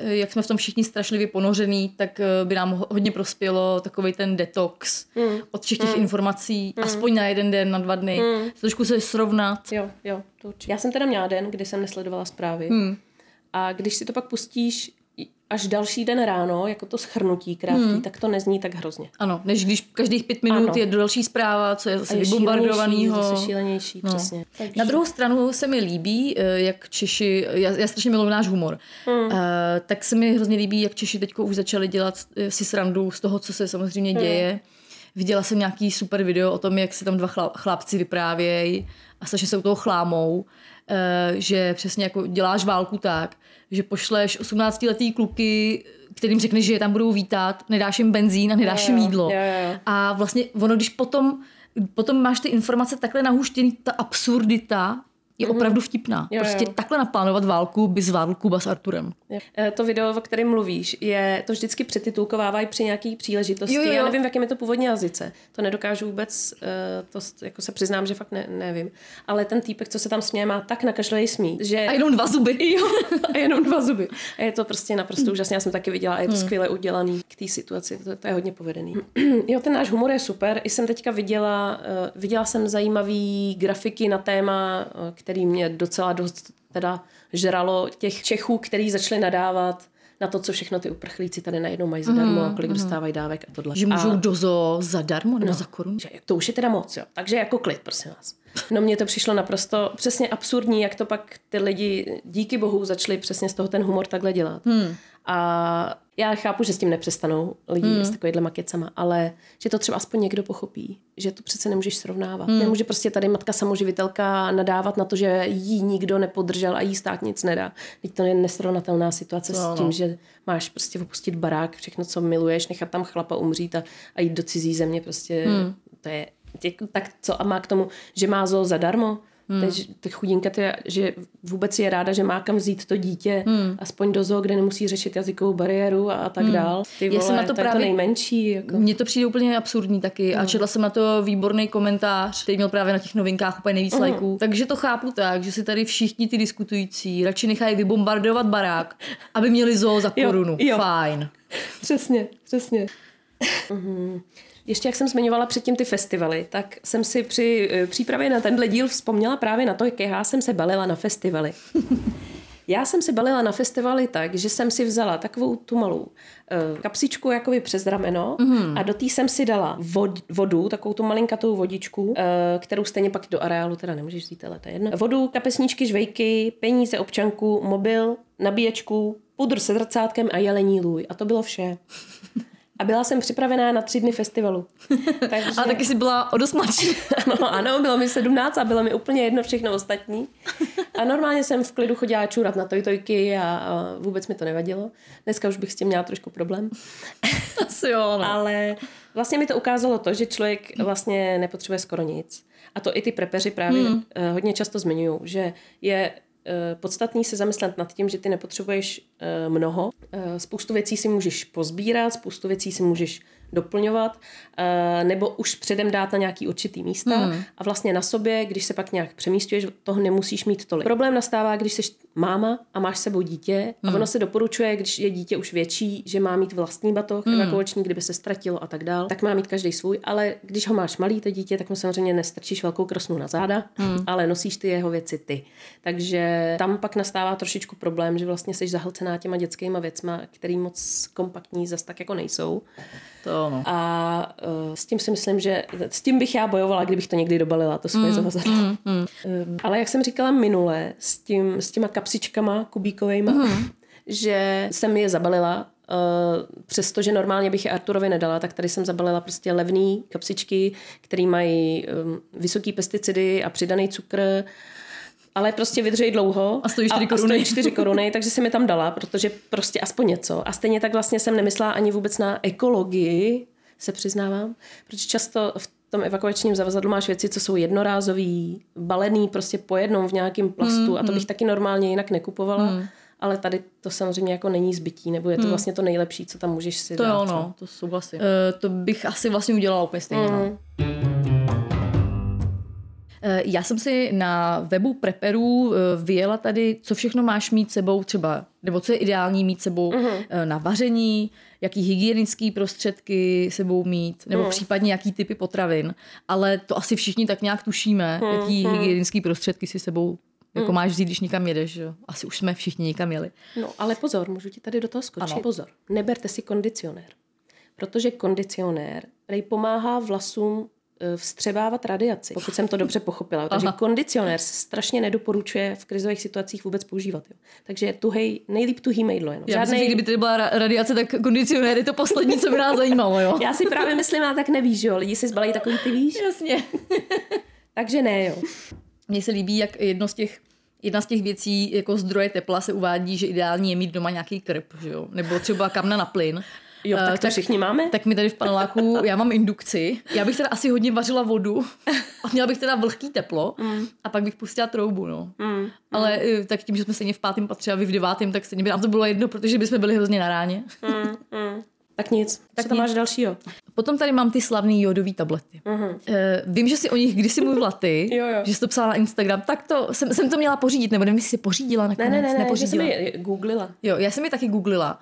eh, jak jsme v tom všichni strašlivě ponořený, tak eh, by nám ho- hodně prospělo takový ten detox od všech těch informací, aspoň na jeden den, na dva dny, trošku se srovnat. Jo, jo, to určitě. Já jsem teda měla den, kdy jsem nesledovala zprávy Hmm. a když si to pak pustíš až další den ráno, jako to schrnutí krátký, Hmm. tak to nezní tak hrozně. Ano, než když každých pět minut Ano. je další zpráva, co je zase je vybombardovanýho. zase šílenější, No. přesně. Takže... Na druhou stranu se mi líbí, eh, jak Češi, já, já strašně miluji náš humor, Hmm. Eh, tak se mi hrozně líbí, jak Češi teď už začali dělat eh, si srandu z toho, co se samozřejmě Hmm. děje. Viděla jsem nějaký super video o tom, jak si tam dva chla- chlapci vyprávějí a strašně se u toho chlámou, že přesně jako děláš válku tak, že pošleš 18-letý kluky, kterým řekneš, že je tam budou vítat, nedáš jim benzín a nedáš jim jídlo. Jo, jo, jo. A vlastně ono, když potom, potom máš ty informace takhle nahuštěný, ta absurdita je opravdu vtipná. Mhm. Jo, prostě jo. takhle naplánovat válku by zvládl Kuba s Arturem. Eh, To video, o kterém mluvíš, je, to vždycky přetitulkovávají při nějaký příležitosti. Jo, jo. Já nevím, v jakém je to původně jazyce. To nedokážu vůbec, eh, to jako se přiznám, že fakt ne, nevím. Ale ten týpek, co se tam směje, má tak nakažlej smích, že... A jenom dva zuby. Jo, a jenom dva zuby. A je to prostě naprosto úžasné. Já jsem taky viděla a je to skvěle udělaný k té situaci. To, to je hodně povedený. jo, ten náš humor je super. I jsem teďka viděla, uh, viděla jsem zajímavý grafiky na téma, který mě docela dost teda žralo těch Čechů, který začali nadávat na to, co všechno ty uprchlíci tady najednou mají zadarmo a kolik dostávají dávek a tohle. Že můžou a, do zoo zadarmo nebo za korunu. že to už je teda moc, jo. Takže jako klid, prosím vás. No mně to přišlo naprosto přesně absurdní, jak to pak ty lidi, díky bohu, začali přesně z toho ten humor takhle dělat. Hmm. A já chápu, že s tím nepřestanou lidi hmm. s takovýhle makecama, ale že to třeba aspoň někdo pochopí, že to přece nemůžeš srovnávat. Hmm. Nemůže prostě tady matka samoživitelka nadávat na to, že jí nikdo nepodržel a jí stát nic nedá. Teď to je nesrovnatelná situace No, s no. tím, že máš prostě opustit barák, všechno, co miluješ, nechat tam chlapa umřít a, a jít do cizí země, prostě hmm. to je, tak co a má k tomu, že má zoo zadarmo? Hmm. Takže ta chudinka, to je, že vůbec je ráda, že má kam vzít to dítě, hmm. aspoň do zoo, kde nemusí řešit jazykovou bariéru a, a tak dál. Ty Já vole, jsem na to je to právě- nejmenší. Jako. Mně to přijde úplně absurdní taky a četla jsem na to výborný komentář, který měl právě na těch novinkách úplně nejvíc lajků. Takže to chápu tak, že si tady všichni ty diskutující radši nechají vybombardovat barák, aby měli zoo za Jo, korunu. jo. Fajn. Přesně, přesně. Mhm. Ještě jak jsem zmiňovala předtím ty festivaly, tak jsem si při eh, přípravě na tenhle díl vzpomněla právě na to, jak já jsem se balila na festivaly. Já jsem se balila na festivaly tak, že jsem si vzala takovou tu malou eh, kapsičku jakoby přes rameno mm. a do té jsem si dala vod, vodu, takovou tu malinkatou vodičku, eh, kterou stejně pak do areálu teda nemůžeš vzít, ale to je jedno. Vodu, kapesníčky, žvejky, peníze, občanku, mobil, nabíječku, pudr se zrcátkem a jelení lůj. A to bylo vše. A byla jsem připravená na tři dny festivalu. Takže... A taky si byla o dost mladší. Ano, ano, bylo mi 17 a bylo mi úplně jedno všechno ostatní. A normálně jsem v klidu chodila čůrat na tojtojky a, a vůbec mi to nevadilo. Dneska už bych s tím měla trošku problém. Asi jo, no. Ale vlastně mi to ukázalo to, že člověk vlastně nepotřebuje skoro nic. A to i ty prepeři právě hmm. hodně často zmiňují, že je eh, podstatný se zamyslet nad tím, že ty nepotřebuješ eh, mnoho. Eh, Spoustu věcí si můžeš pozbírat, spoustu věcí si můžeš doplňovat, uh, nebo už předem dát na nějaký určitý místa hmm. a vlastně na sobě, když se pak nějak přemístuješ, toho nemusíš mít tolik. Problém nastává, když jsi máma a máš sebou dítě hmm. a ono se doporučuje, když je dítě už větší, že má mít vlastní batoh, hmm. evakuační, kdyby se ztratilo a tak dál, tak má mít každý svůj, ale když ho máš malý, to dítě, tak mu samozřejmě nestrčíš velkou krosnu na záda, hmm. ale nosíš ty jeho věci ty. Takže tam pak nastává trošičku problém, že vlastně jsi zahlcená těma dětskými věcma, který moc kompaktní zas tak jako nejsou. To ono. A uh, s tím si myslím, že s tím bych já bojovala, kdybych to někdy dobalila, to svoje mm, zavazadlo. Mm, mm. Um, ale jak jsem říkala minule, s, tím, s těma kapsičkama kubíkovejma, mm. že jsem je zabalila Uh, přestože normálně bych je Arturovi nedala, tak tady jsem zabalila prostě levný kapsičky, které mají um, vysoký pesticidy a přidaný cukr ale prostě vydrží dlouho. A stojí 4 koruny. A stojí 4 koruny, takže jsem mi tam dala, protože prostě aspoň něco. A stejně tak vlastně jsem nemyslela ani vůbec na ekologii, se přiznávám, protože často v tom evakuačním zavazadlu máš věci, co jsou jednorázový, balený prostě po jednom v nějakém plastu mm, a to bych mm. taky normálně jinak nekupovala. Mm. Ale tady to samozřejmě jako není zbytí, nebo je to mm. vlastně to nejlepší, co tam můžeš si to dát. To jo, no, to souhlasím. Uh, to bych asi vlastně udělala úplně stejně. Mm. No. Eh, já jsem si na webu Preperů eh, vyjela tady, co všechno máš mít sebou třeba, nebo co je ideální mít sebou uh-huh. na vaření, jaký hygienický prostředky sebou mít, nebo uh-huh. případně jaký typy potravin. Ale to asi všichni tak nějak tušíme, uh-huh. jaký hygienický prostředky si sebou jako máš vzít, když někam jedeš, že? Asi už jsme všichni někam jeli. No, ale pozor, můžu ti tady do toho skočit. Ano. Pozor, neberte si kondicionér. Protože kondicionér, který pomáhá vlasům vstřebávat radiaci, pokud jsem to dobře pochopila. Takže Aha. kondicionér se strašně nedoporučuje v krizových situacích vůbec používat. Jo. Takže je tuhej, nejlíp tuhý mejdlo. Jenom. Já Žádnej... myslím, kdyby tady byla radiace, tak kondicionér je to poslední, co by nás zajímalo. Jo. Já si právě myslím, a tak nevíš, že jo. Lidi si zbalí takový ty víš. Jasně. Takže ne, jo. Mně se líbí, jak jedno z těch Jedna z těch věcí jako zdroje tepla se uvádí, že ideální je mít doma nějaký krp, že jo? nebo třeba kamna na plyn. Jo, tak to tak, všichni máme. Tak mi tady v paneláku, já mám indukci. Já bych teda asi hodně vařila vodu a měla bych teda vlhký teplo mm. a pak bych pustila troubu, no. Mm. Ale mm. tak tím, že jsme stejně v pátém patře a vy v devátém, tak stejně by nám to bylo jedno, protože bychom byli hrozně na ráně. Mm. Mm. Tak nic. Tak Co tam nic. máš dalšího? Potom tady mám ty slavné jodové tablety. Uh-huh. Uh, vím, že si o nich kdysi mluvila ty, jo, jo. že jsi to psala na Instagram, tak to jsem, jsem to měla pořídit, nebo nevím, jestli si pořídila nakonec. Ne, ne, ne, nepořídila. že jsem ji googlila. Jo, já jsem ji taky googlila.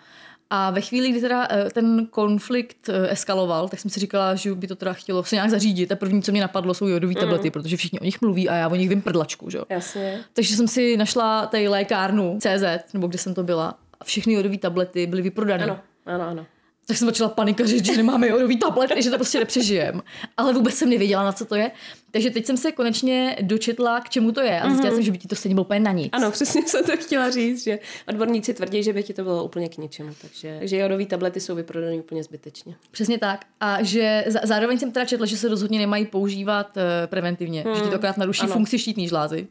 A ve chvíli, kdy teda eh, ten konflikt eh, eskaloval, tak jsem si říkala, že by to teda chtělo se nějak zařídit. A první, co mě napadlo, jsou jodové mm. tablety, protože všichni o nich mluví a já o nich vím prdlačku. Že? Jasně. Takže jsem si našla tady lékárnu CZ, nebo kde jsem to byla. A všechny jodové tablety byly vyprodané. Ano, ano, ano tak jsem začala panikařit, že nemáme jodový tablet, že to prostě nepřežijem. Ale vůbec jsem nevěděla, na co to je. Takže teď jsem se konečně dočetla, k čemu to je. A zjistila mm-hmm. jsem, že by ti to stejně bylo úplně na nic. Ano, přesně jsem to chtěla říct, že odborníci tvrdí, že by ti to bylo úplně k ničemu. Takže, takže jodové tablety jsou vyprodané úplně zbytečně. Přesně tak. A že zároveň jsem teda četla, že se rozhodně nemají používat uh, preventivně. Mm. Že ti to akorát naruší ano. funkci štítní žlázy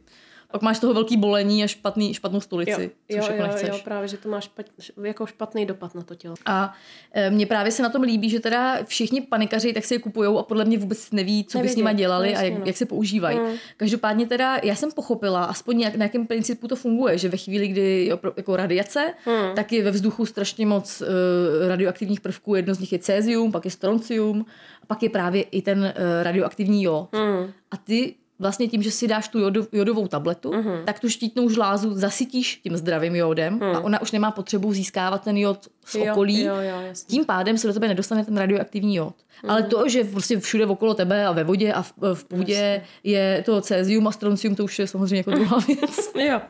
pak máš toho velký bolení a špatný, špatnou stolici, jo, což jo, jo, nechceš. jo, právě, že to máš špat, jako špatný dopad na to tělo. A e, mně právě se na tom líbí, že teda všichni panikaři tak si je kupují a podle mě vůbec neví, co Nevědě, by s nimi dělali a jak, no. jak se používají. Hmm. Každopádně teda já jsem pochopila, aspoň jak, na jakém principu to funguje, že ve chvíli, kdy je jako radiace, hmm. tak je ve vzduchu strašně moc uh, radioaktivních prvků, jedno z nich je cézium, pak je stroncium, a pak je právě i ten uh, radioaktivní jo. Hmm. A ty vlastně tím, že si dáš tu jodo, jodovou tabletu, uh-huh. tak tu štítnou žlázu zasytíš tím zdravým jodem uh-huh. a ona už nemá potřebu získávat ten jod z okolí. Jo, jo, jo, tím pádem se do tebe nedostane ten radioaktivní jod. Uh-huh. Ale to, že prostě všude okolo tebe a ve vodě a v, v půdě jasně. je to cézium a stroncium, to už je samozřejmě jako druhá věc. jo.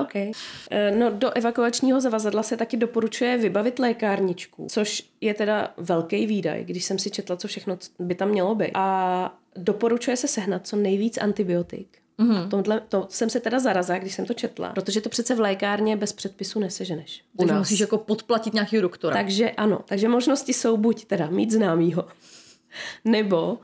OK. Eh, no, do evakuačního zavazadla se taky doporučuje vybavit lékárničku, což je teda velký výdaj, když jsem si četla, co všechno by tam mělo být. A doporučuje se sehnat co nejvíc antibiotik. Mm-hmm. Tomhle, to jsem se teda zarazila, když jsem to četla, protože to přece v lékárně bez předpisu neseženeš. Takže musíš jako podplatit nějakého doktora. Takže ano, takže možnosti jsou buď teda mít známýho, nebo uh,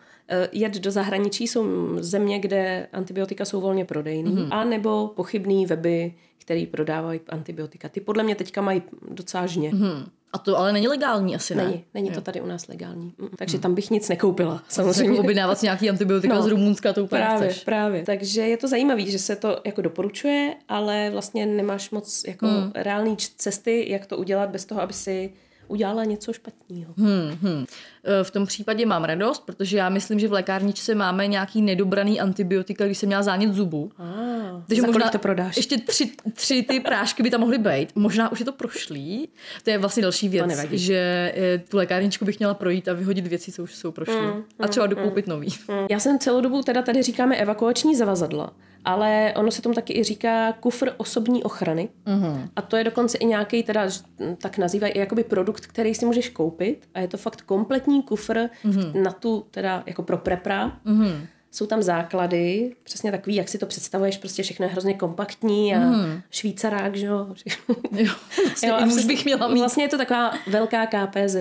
jet do zahraničí, jsou země, kde antibiotika jsou volně prodejný, mm-hmm. a nebo pochybný weby, který prodávají antibiotika. Ty podle mě teďka mají docela žně. Mm-hmm. A to ale není legální asi, ne? Není, není to tady u nás legální. Mm. Takže tam bych nic nekoupila, samozřejmě. Jako objednávat nějaký antibiotika no, z Rumunska, to úplně právě, chceš. Právě, Takže je to zajímavé, že se to jako doporučuje, ale vlastně nemáš moc jako mm. reální cesty, jak to udělat bez toho, aby si udělala něco špatného. Hmm, hmm. E, v tom případě mám radost, protože já myslím, že v lékárničce máme nějaký nedobraný antibiotika, když jsem měla zánět zubu. Ah, Takže možná to prodáš? ještě tři, tři ty prášky by tam mohly být. Možná už je to prošlý. To je vlastně další věc, že e, tu lékárničku bych měla projít a vyhodit věci, co už jsou prošlý. Mm, a třeba dokoupit nový. Já jsem celou dobu, teda tady říkáme evakuační zavazadla, ale ono se tomu taky i říká kufr osobní ochrany. Mhm. A to je dokonce i nějaký, teda tak nazývají, jakoby produkt, který si můžeš koupit. A je to fakt kompletní kufr Mhm. na tu, teda jako pro prepra. Jsou tam základy, přesně takový, jak si to představuješ, prostě všechno je hrozně kompaktní a švýcarák, že jo. Jo, vlastně Jo, už bych měla mít. Vlastně je to taková velká KPZ.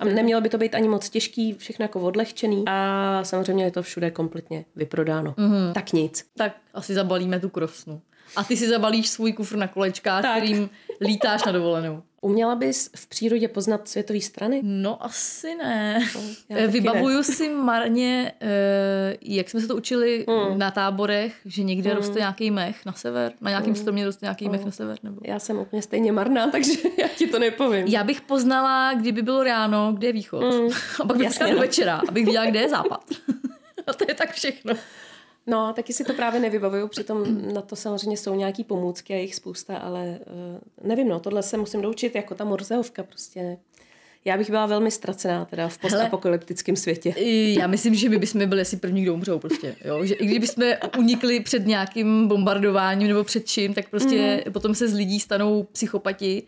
A nemělo by to být ani moc těžký, všechno jako odlehčený. A samozřejmě je to všude kompletně vyprodáno. Mhm. Tak nic. Tak asi zabalíme tu krosnu. A ty si zabalíš svůj kufr na kolečkách, Tak. kterým lítáš na dovolenou. Uměla bys v přírodě poznat světové strany? No asi ne. taky Vybavuju si marně, eh, jak jsme se to učili Hmm. na táborech, že někde roste nějaký mech na sever, na nějakém stromě roste nějaký mech na sever. Nebo... Já jsem úplně stejně marná, takže já ti to nepovím. Já bych poznala, kdyby bylo ráno, kde je východ. A pak bych Hmm. Jasně, šla do no. večera, abych viděla, kde je západ. A to je tak všechno. No, taky si to právě nevybavuju, přitom na to samozřejmě jsou nějaký pomůcky a jich spousta, ale uh, nevím, no, tohle se musím doučit jako ta morzeovka prostě. Já bych byla velmi ztracená teda v postapokalyptickém světě. Já myslím, že my bychom byli asi první, kdo umřou prostě. Jo? Že i kdybychom unikli před nějakým bombardováním nebo před čím, tak prostě Mhm. potom se z lidí stanou psychopati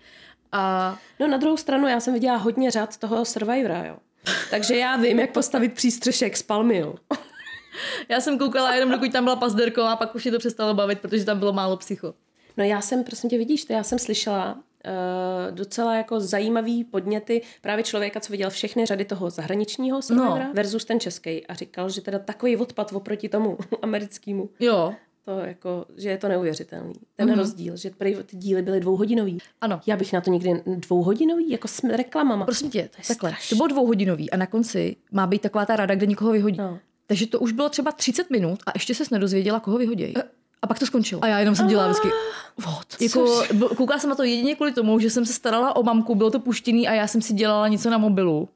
a No na druhou stranu, já jsem viděla hodně řad toho Survivora, jo. Takže já vím, jak postavit přístřešek z palmy, jo. Já jsem koukala jenom dokud tam byla pazderko a pak už mě to přestalo bavit, protože tam bylo málo psycho. No já jsem, prosím tě, vidíš, to já jsem slyšela uh, docela jako zajímavý podněty právě člověka, co viděl všechny řady toho zahraničního Survivora No. versus ten český a říkal, že teda takový odpad oproti tomu americkému, Jo, to jako, že je to neuvěřitelný. Ten mm-hmm. rozdíl, že prý ty díly byly dvouhodinový. ano. Já bych na to někdy dvouhodinový, jako s reklamama. Prosím tě, je takhle. strašný. To bylo dvouhodinový a na konci má být taková ta rada, kde nikoho vyhodí. No. Takže to už bylo třeba 30 minut a ještě ses nedozvěděla, koho vyhodí. A pak to skončilo. A já jenom jsem dělala vždycky, what? Jako, koukala jsem na to jedině kvůli tomu, že jsem se starala o mamku, bylo to puštěný a já jsem si dělala něco na mobilu.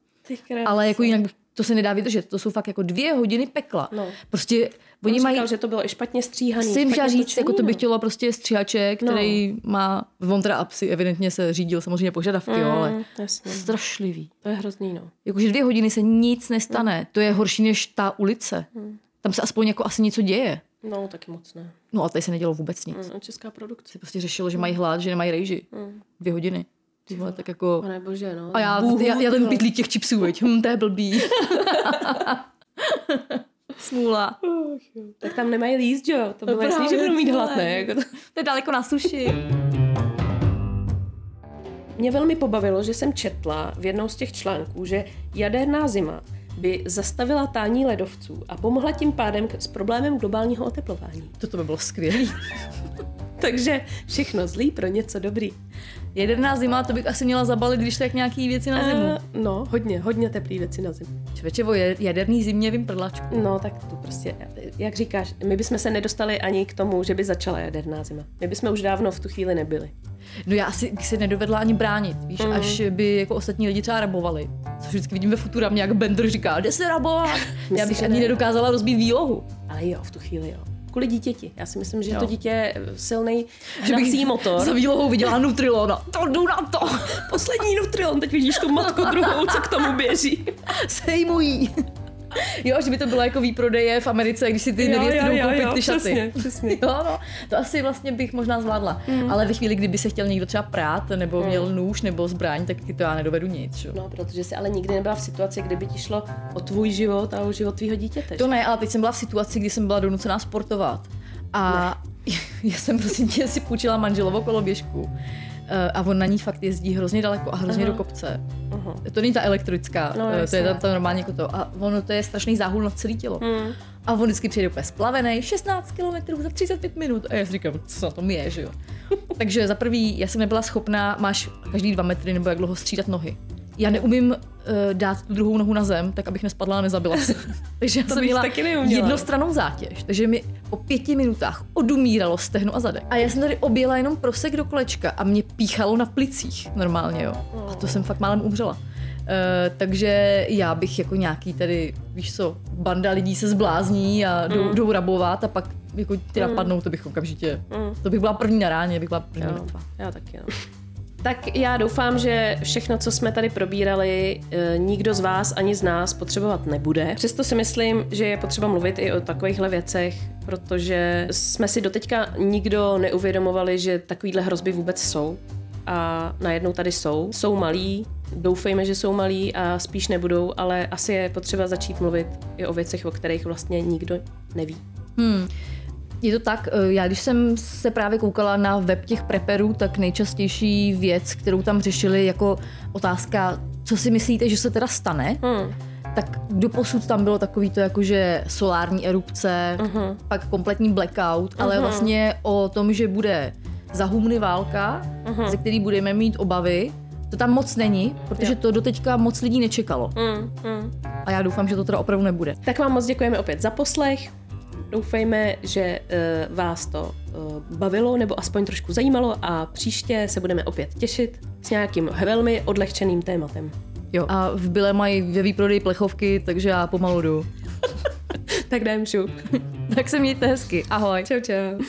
Ale jako jinak bych- to se nedá vydržet. To jsou fakt jako dvě hodiny pekla. No. Prostě On oni říkal, mají... že to bylo i špatně stříhaný. Chci jim chtěla říct, jako to by no. chtělo prostě stříhaček, který má, on teda apsy, evidentně se řídil samozřejmě požadavky, jo, ale Mm, jasně. strašlivý. To je hrozný, no. Jakože dvě hodiny se nic nestane. To je horší než ta ulice. Tam se aspoň jako asi něco děje. No, taky moc ne. No a tady se nedělo vůbec nic. Mm, česká produkce. Se prostě řešilo, že mají hlad, že nemají rejži. Dvě hodiny. Ty vole, tak jako... Pane bože, no. A já, Bůh, já, já ten pitlík těch chipsů, veď. Hm, to je blbý. Smůla. Tak tam nemají líst, že jo? To bylo No jasný, že budou mít hlad, ne? Jako to... To je daleko na suši. Mě velmi pobavilo, že jsem četla v jednou z těch článků, že jaderná zima by zastavila tání ledovců a pomohla tím pádem k- s problémem globálního oteplování. Toto by bylo skvělé. Takže všechno zlý pro něco dobrý. Jedená zima, to bych asi měla zabalit, když tak nějaký věci na zimu. Uh, no, hodně, hodně teplý věci na zimu. Člověče, o je- jaderný zimě vím prdlačku. No, tak to prostě, jak říkáš, my bychom se nedostali ani k tomu, že by začala jaderná zima. My bychom už dávno v tu chvíli nebyli. No já asi bych se nedovedla ani bránit, víš, mm. až by jako ostatní lidi třeba rabovali. Co vždycky vidíme Futuramě, jak Bender říká, jde se rabovat. já bych ani ne? nedokázala rozbít výlohu. Ale jo, v tu chvíli jo. Kvůli dítěti. Já si myslím, že Jo. to dítě je silný Že bych hnací motor. Za výlohou viděla Nutrilona. To jdu na to. Poslední Nutrilon, teď vidíš tu matku druhou, co k tomu běží. Sejmují. Jo, že by to bylo jako výprodeje v Americe, když si ty nevěsty jdou koupit ty šaty. přesně, přesně. Jo, no, to asi vlastně bych možná zvládla. Mm. Ale ve chvíli, kdyby se chtěl někdo třeba prát, nebo měl nůž, nebo zbraň, tak to já nedovedu nic. Že? No, protože jsi ale nikdy nebyla v situaci, kdyby ti šlo o tvůj život a o život tvýho dítěte. To ne, ale teď jsem byla v situaci, kdy jsem byla donucená sportovat. A já jsem prosím tě si půjčila manželovo koloběžku. Eh, A on na ní fakt jezdí hrozně daleko a hrozně do kopce. Aha. To není ta elektrická, No, eh, to je ta, ta normální jako to. A ono to je strašný záhul na celé tělo. Hmm. A on vždycky přijde úplně splavený, 16 km za 35 minut. A já si říkám, co na tom je, že jo. Takže za prvý, já jsem nebyla schopná, máš každý dva metry nebo jak dlouho střídat nohy. Já neumím uh, dát tu druhou nohu na zem, tak abych nespadla a nezabila se. Takže já To jsem měla taky neuměla. jednostranou zátěž. Takže mi po pěti minutách odumíralo stehno a zadek. A já jsem tady objela jenom prosek do kolečka a mě píchalo na plicích normálně, jo. A to jsem fakt málem umřela. Uh, takže já bych jako nějaký tady, víš co, banda lidí se zblázní a jdou, mm. jdou rabovat a pak jako ty mm. napadnou, to bych okamžitě, mm. to bych byla první na ráně, bych byla první jo, Já taky, jo. Tak já doufám, že všechno, co jsme tady probírali, eh, nikdo z vás ani z nás potřebovat nebude. Přesto si myslím, že je potřeba mluvit i o takovýchhle věcech, protože jsme si doteďka nikdo neuvědomovali, že takovýhle hrozby vůbec jsou. A najednou tady jsou. Jsou malí, doufejme, že jsou malí a spíš nebudou, ale asi je potřeba začít mluvit i o věcech, o kterých vlastně nikdo neví. Hmm. Je to tak, eh, já když jsem se právě koukala na web těch preperů, tak nejčastější věc, kterou tam řešili jako otázka, co si myslíte, že se teda stane, hmm. tak doposud tam bylo takový to jakože solární erupce, uh-huh. pak kompletní blackout, uh-huh. ale mhm. vlastně o tom, že bude za humny válka, uh-huh. ze který budeme mít obavy, to tam moc není, protože jo. to doteďka moc lidí nečekalo. Mm, mm. A já doufám, že to teda opravdu nebude. Tak vám moc děkujeme opět za poslech. Doufejme, že uh, vás to uh, bavilo nebo aspoň trošku zajímalo a příště se budeme opět těšit s nějakým velmi odlehčeným tématem. Jo, a v Byle mají ve výprodeji plechovky, takže já pomalu jdu. tak jdem šup. tak se mějte hezky. Ahoj. Čau, čau.